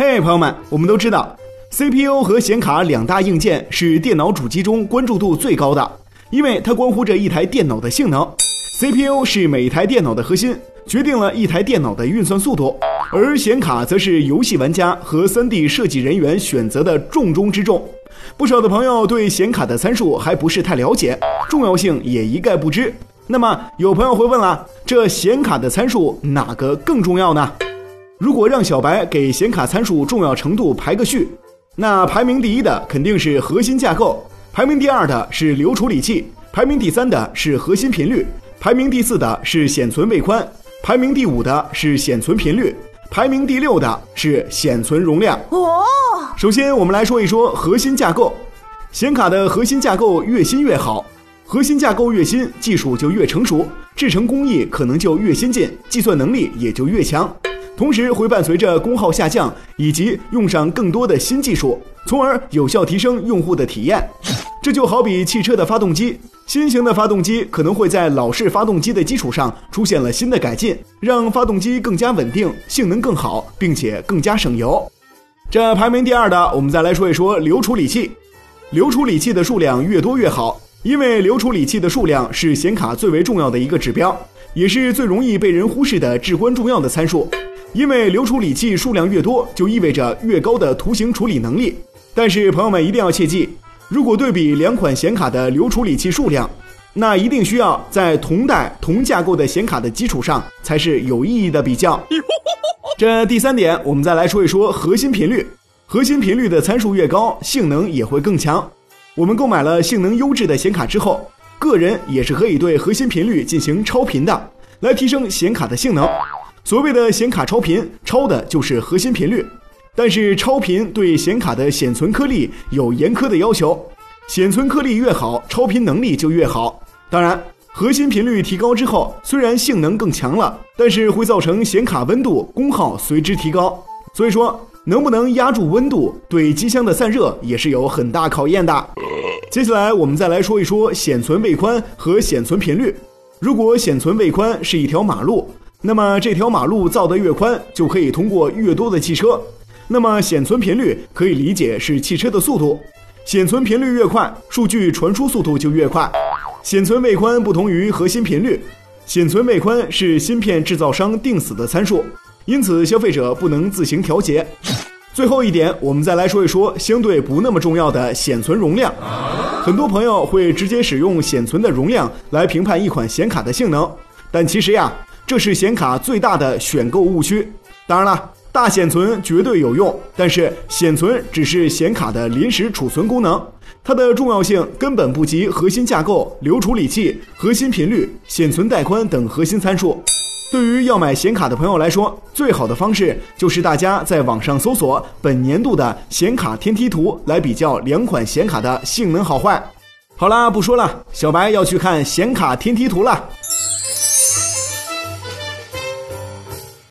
嘿，朋友们，我们都知道，CPU 和显卡两大硬件是电脑主机中关注度最高的，因为它关乎着一台电脑的性能。CPU 是每台电脑的核心，决定了一台电脑的运算速度，而显卡则是游戏玩家和 3D 设计人员选择的重中之重。不少的朋友对显卡的参数还不是太了解，重要性也一概不知。那么有朋友会问了，这显卡的参数哪个更重要呢？如果让小白给显卡参数重要程度排个序，那排名第一的肯定是核心架构，排名第二的是流处理器，排名第三的是核心频率，排名第四的是显存位宽，排名第五的是显存频率，排名第六的是显存容量。哦，首先我们来说一说核心架构，显卡的核心架构越新越好，核心架构越新，技术就越成熟，制成工艺可能就越先进，计算能力也就越强。同时会伴随着功耗下降，以及用上更多的新技术，从而有效提升用户的体验。这就好比汽车的发动机，新型的发动机可能会在老式发动机的基础上出现了新的改进，让发动机更加稳定，性能更好，并且更加省油。这排名第二的，我们再来说一说流处理器。流处理器的数量越多越好，因为流处理器的数量是显卡最为重要的一个指标，也是最容易被人忽视的至关重要的参数。因为流处理器数量越多，就意味着越高的图形处理能力。但是朋友们一定要切记，如果对比两款显卡的流处理器数量，那一定需要在同代同架构的显卡的基础上才是有意义的比较。这第三点，我们再来说一说核心频率。核心频率的参数越高，性能也会更强。我们购买了性能优质的显卡之后，个人也是可以对核心频率进行超频的，来提升显卡的性能。所谓的显卡超频，超的就是核心频率，但是超频对显卡的显存颗粒有严苛的要求，显存颗粒越好，超频能力就越好。当然，核心频率提高之后，虽然性能更强了，但是会造成显卡温度、功耗随之提高。所以说，能不能压住温度，对机箱的散热也是有很大考验的。接下来，我们再来说一说显存位宽和显存频率。如果显存位宽是一条马路。那么这条马路造得越宽，就可以通过越多的汽车。那么显存频率可以理解是汽车的速度，显存频率越快，数据传输速度就越快。显存位宽不同于核心频率，显存位宽是芯片制造商定死的参数，因此消费者不能自行调节。最后一点，我们再来说一说相对不那么重要的显存容量。很多朋友会直接使用显存的容量来评判一款显卡的性能，但其实呀。这是显卡最大的选购误区。当然了，大显存绝对有用，但是显存只是显卡的临时储存功能，它的重要性根本不及核心架构、流处理器、核心频率、显存带宽等核心参数。对于要买显卡的朋友来说，最好的方式就是大家在网上搜索本年度的显卡天梯图，来比较两款显卡的性能好坏。好啦，不说了，小白要去看显卡天梯图了。